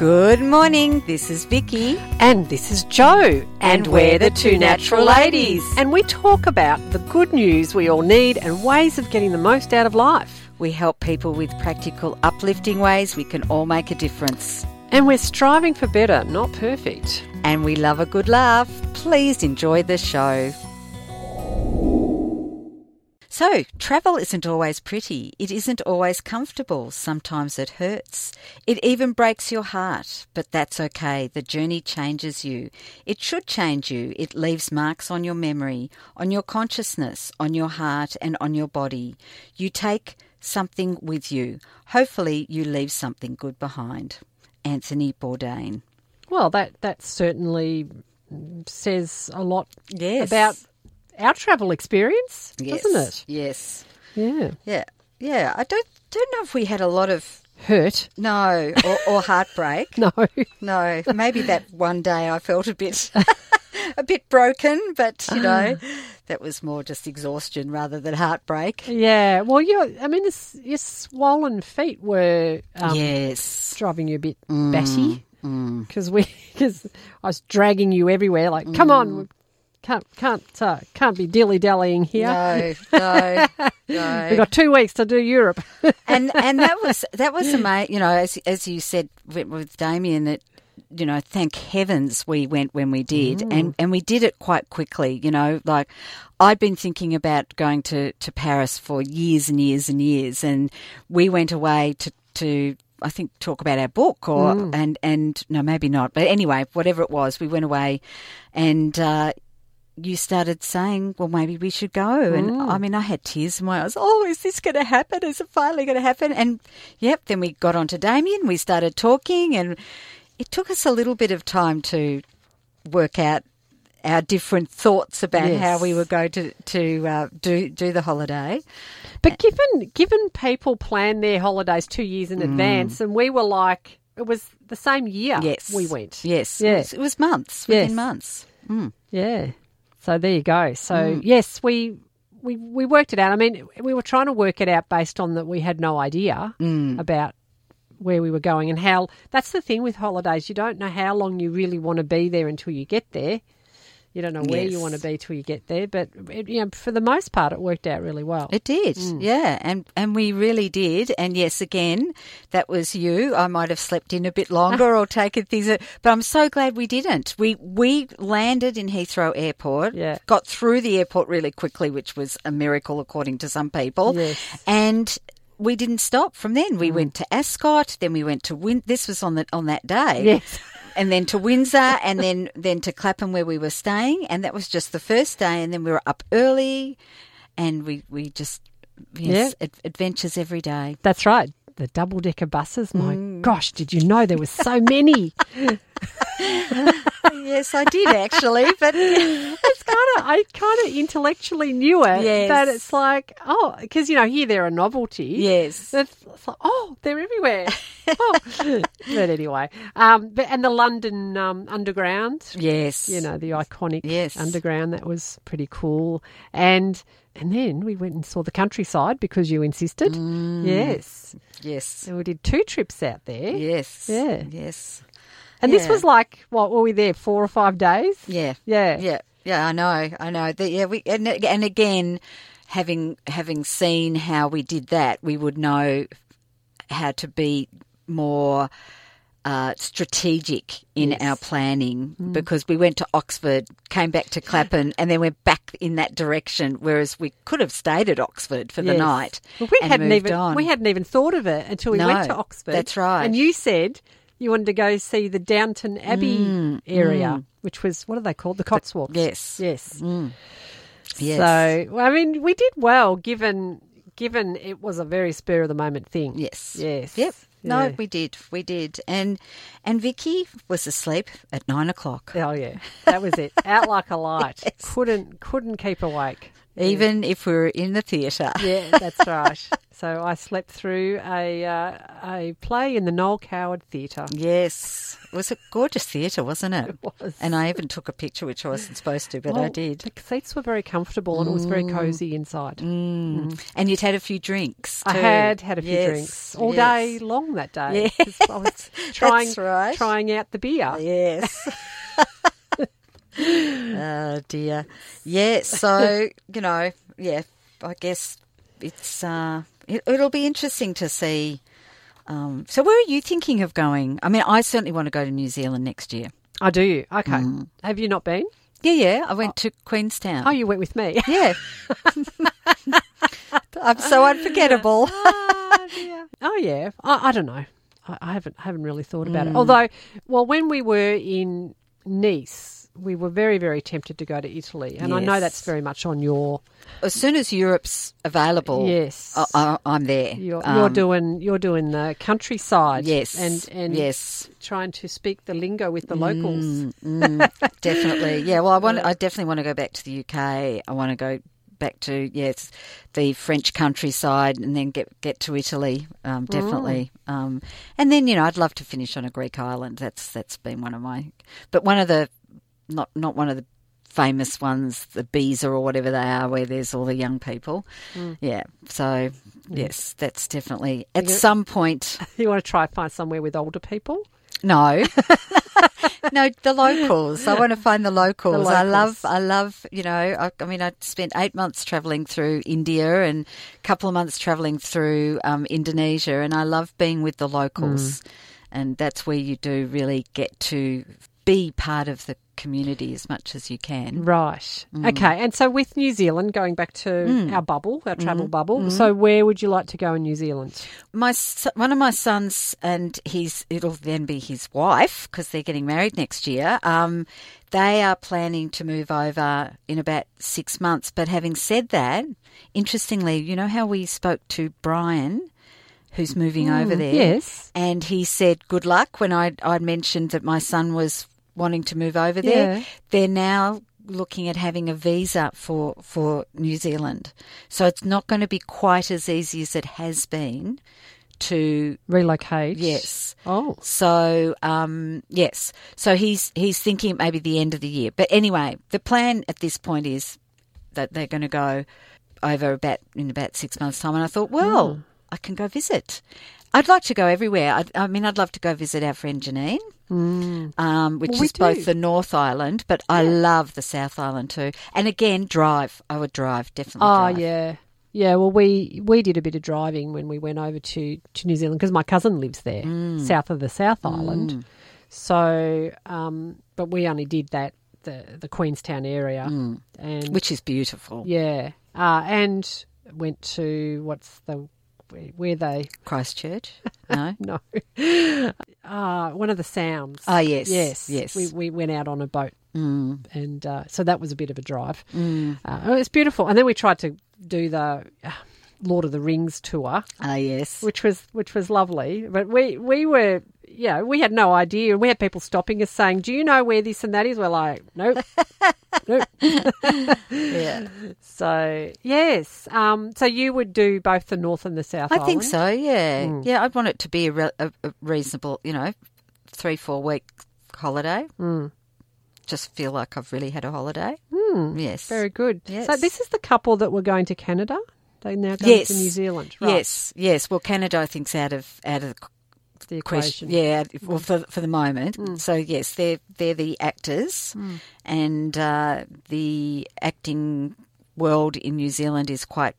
Good morning. This is Vicky. And this is Joe. And we're the two natural ladies. And we talk about the good news we all need and ways of getting the most out of life. We help people with practical, uplifting ways we can all make a difference. And we're striving for better, not perfect. And we love a good laugh. Please enjoy the show. So, travel isn't always pretty. It isn't always comfortable. Sometimes it hurts. It even breaks your heart. But that's okay. The journey changes you. It should change you. It leaves marks on your memory, on your consciousness, on your heart, and on your body. You take something with you. Hopefully, you leave something good behind. Anthony Bourdain. Well, that, that certainly says a lot Yes. about our travel experience, yes. doesn't it? Yes. Yeah. Yeah. Yeah. I don't don't know if we had a lot of Hurt? no or, or heartbreak. No. No, maybe that one day I felt a bit a bit broken, but you know, ah. that was more just exhaustion rather than heartbreak. yeah. Well, you I mean, this, your swollen feet were um, yes. driving you a bit mm. batty mm. because we because I was dragging you everywhere. Like, come on, mm. Can't can't uh, can't be dilly dallying here. No, no, We've got two weeks to do Europe. and and that was that was amazing. You know, as as you said with, with Damien, that you know, thank heavens we went when we did, and and we did it quite quickly. You know, like I'd been thinking about going to to Paris for years and years and years, and we went away to to. I think talk about our book or and and no maybe not but anyway whatever it was we went away and uh, you started saying, well, maybe we should go. And I mean, I had tears in my eyes. Oh, is this going to happen? Is it finally going to happen? And yep, then we got on to Damien. We started talking, and it took us a little bit of time to work out our different thoughts about Yes. how we were going to to uh, do do the holiday. But given given people plan their holidays two years in advance, and we were like, it was the same year. Yes, we went. Yes, yes, it, was, it was months within Yes. months. Mm. Yeah. So there you go. So hmm. yes, we we we worked it out. I mean, we were trying to work it out based on that we had no idea hmm. about where we were going and how. That's the thing with holidays. You don't know how long you really want to be there until you get there. You don't know where you want to be till you get there. But it, you know, for the most part, it worked out really well. It did, mm. yeah, and and we really did. And yes, again, that was you. I might have slept in a bit longer or taken things, but I'm so glad we didn't. We we landed in Heathrow Airport, Yeah. got through the airport really quickly, which was a miracle according to some people, Yes. and. We didn't stop from then. We mm. went to Ascot, then we went to Win. This was on the on that day, Yes. And then to Windsor, and then then to Clapham where we were staying, and that was just the first day. And then we were up early, and we we just yes, ad- adventures every day. That's right. The double decker buses. My mm. gosh, did you know there were so many? yes, I did actually, but of I kind of intellectually knew it. Yes. But it's like oh, because you know here they're a novelty. yes, It's, it's like oh, they're everywhere. oh. But anyway, um, but and the London um, Underground. yes, You know the iconic Yes. Underground. That was pretty cool. And and then we went and saw the countryside because you insisted. Mm. Yes. yes, So we did two trips out there. yes, Yeah. yes, And this was like, what were we there? Four or five days? yeah, Yeah. yeah, yeah. I know, I know. The, yeah, we and and again, having having seen how we did that, we would know how to be more uh, strategic in Yes. our planning because we went to Oxford, came back to Clapham, and then went back in that direction. Whereas we could have stayed at Oxford for the night. Well, we hadn't even on. we hadn't even thought of it until we No, went to Oxford. that's right. And you said you wanted to go see the Downton Abbey area, which was what are they called? The Cotswolds. Mm, yes. Yes. Yes. So well, I mean, we did well given given it was a very spur of the moment thing. Yes. Yes. Yep. No, Yeah. we did. We did. And and Vicky was asleep at nine o'clock. Oh yeah, that was it. Out like a light. Couldn't couldn't keep awake. Even if we were in the theatre. Yeah, that's right. So I slept through a uh, a play in the Noel Coward Theatre. Yes. It was a gorgeous theatre, wasn't it? It was. And I even took a picture, which I wasn't supposed to, but I did. The seats were very comfortable and it was very cosy inside. Mm. And you'd had a few drinks. I had had a few Yes, drinks all yes. day long that day. 'cause I was trying That's right. trying out the beer. Yes. oh dear. Yeah. So you know, yeah. I guess it's uh, it, it'll be interesting to see. Um, so where are you thinking of going? I mean, I certainly want to go to New Zealand next year. I do. Okay. Mm. Have you not been? Yeah, yeah. I went to Queenstown. Oh, you went with me. yeah. I'm so unforgettable. Oh yeah, I, I don't know. I, I haven't haven't really thought about Mm. it. Although, well, when we were in Nice, we were very very tempted to go to Italy, and I know that's very much on your As soon as Europe's available, yes. I, I'm there. you're, Um, you're doing you're doing the countryside, Yes. and and yes. trying to speak the lingo with the locals. Mm, mm, definitely. Yeah. Well, I want. I definitely want to go back to the UK. I want to go back to yes, the French countryside, and then get get to Italy. Um, definitely. Um, and then you know, I'd love to finish on a Greek island. That's that's been one of my. But one of the, not not one of the famous ones, the Bees or whatever they are, where there's all the young people. Mm. Yeah. So mm. yes, that's definitely at some point. You want to try and find somewhere with older people? No, no, the locals. I want to find the locals. I love. I love. You know, I, I mean, I spent eight months traveling through India and a couple of months traveling through um, Indonesia, and I love being with the locals. Mm. And that's where you do really get to be part of the community as much as you can. Right. Mm. Okay. And so with New Zealand, going back to our bubble, our travel Mm-hmm. bubble. So where would you like to go in New Zealand? my one of my sons and his it'll then be his wife because they're getting married next year. Um, they are planning to move over in about six months. But having said that, interestingly, you know how we spoke to Brian, who's moving over there. Yes. and he said good luck when I I mentioned that my son was wanting to move over there. Yeah. They're now looking at having a visa for for New Zealand, so it's not going to be quite as easy as it has been to Relocate. yes. Oh. So um, yes, so he's he's thinking maybe the end of the year. But anyway, the plan at this point is that they're going to go over about in about six months' time. And I thought, well, Hmm. I can go visit. I'd like to go everywhere. I'd, I mean, I'd love to go visit our friend Janine, um, which Well, we is both the North Island, but I love the South Island too. And again, drive. I would drive definitely. Oh drive. yeah. Yeah, well, we we did a bit of driving when we went over to, to New Zealand because my cousin lives there, Mm. south of the South Island. So, um, but we only did that the the Queenstown area, and Mm. which is beautiful. yeah, uh, and went to what's the where, where they Christchurch. No. no, uh, one of the sounds. Ah, yes, yes, yes. We we went out on a boat, Mm. and uh, so that was a bit of a drive. Mm. Uh, it was beautiful, and then we tried to do the uh, Lord of the Rings tour, Ah, yes. which was which was lovely. But we we were yeah we had no idea, and we had people stopping us saying, "Do you know where this and that is?" We're like, "Nope." nope. Yeah. So yes, um, so you would do both the North and the South. I think so. Yeah, Mm. yeah. I'd want it to be a, re- a, a reasonable, you know, three four week holiday. Mm. Just feel like I've really had a holiday. Mm, Yes. very good. Yes. So this is the couple that were going to Canada. They now going Yes. to New Zealand. Right. Yes, yes. Well, Canada, I think's out of out of the the question. equation. Yeah, well, for for the moment. Mm. So yes, they're they're the actors, and uh, the acting world in New Zealand is quite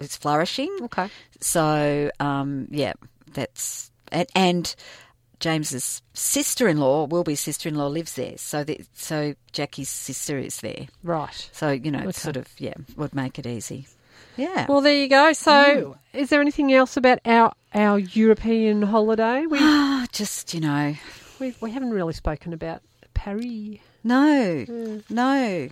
is flourishing. Okay. So um, yeah, that's and, and James's sister-in-law, will be sister-in-law, lives there. So the, so Jackie's sister is there. Right. So you know, Okay. sort of yeah, would make it easy. Yeah. Well, there you go. So, Mm. is there anything else about our our European holiday? We Ah, just you know, we, we haven't really spoken about Paris. no, Mm. no,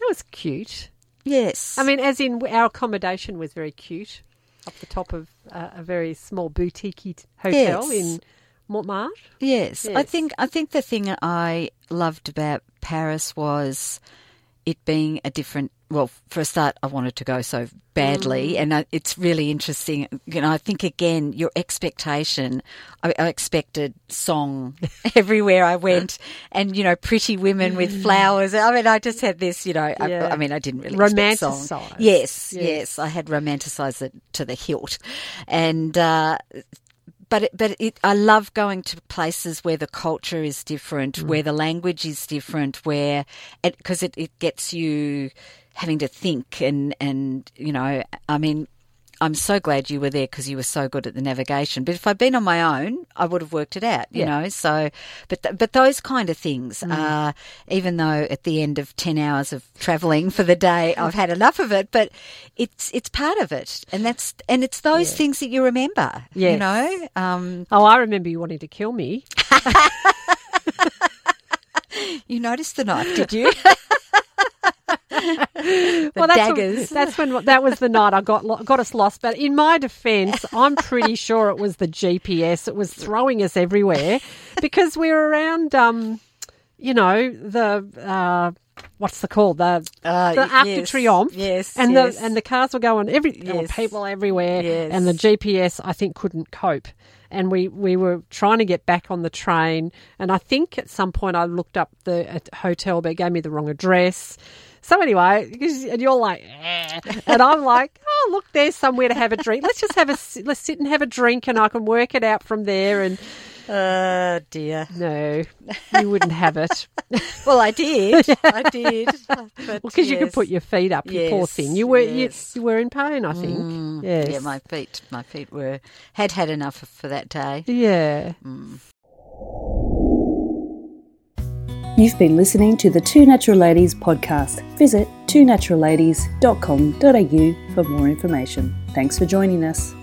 That was cute. yes. I mean, as in our accommodation was very cute, up the top of uh, a very small boutique hotel Yes. in Montmartre. Yes, I think I think the thing I loved about Paris was it being a different. Well, for a start, I wanted to go so badly, Mm. and it's really interesting. You know, I think again, your expectation. I, I expected song everywhere I went, and you know, pretty women with flowers. I mean, I just had this. You know, Yeah. I, I mean, I didn't really expect song. Yes, Yes. yes, I had romanticised it to the hilt, and. Uh, but it, but it, I love going to places where the culture is different, Mm. where the language is different, where because it, it, gets you having to think and and you know I mean I'm so glad you were there because you were so good at the navigation. But if I'd been on my own, I would have worked it out, you Yeah. know. So, but th- but those kind of things, Mm. uh, even though at the end of ten hours of travelling for the day, I've had enough of it, but it's it's part of it, and that's and it's those things that you remember, you know. Um, Oh, I remember you wanting to kill me. you noticed the knife, did you? well, that's daggers. that's when that was the night I got got us lost. But in my defence, I'm pretty sure it was the GPS. It was throwing us everywhere because we were around, um, you know, the uh, what's the call the Uh, the Arc de yes, Triomphe. yes, and yes. the and the cars were going every there were Yes. people everywhere, Yes. and the GPS I think couldn't cope. And we, we were trying to get back on the train, and I think at some point I looked up the hotel, but it gave me the wrong address. So anyway, and you're like, "Eh," and I'm like, oh look, there's somewhere to have a drink. Let's just have a let's sit and have a drink, and I can work it out from there. And Oh dear. no, you wouldn't have it Well, I did. I did. But because you could put your feet up. You poor thing. You were yes. you, you were in pain. I think. Mm. yes. Yeah, my feet. My feet were had had enough for that day. Yeah. Mm. You've been listening to the Two Natural Ladies podcast. Visit twonaturalladies.com.au for more information. Thanks for joining us.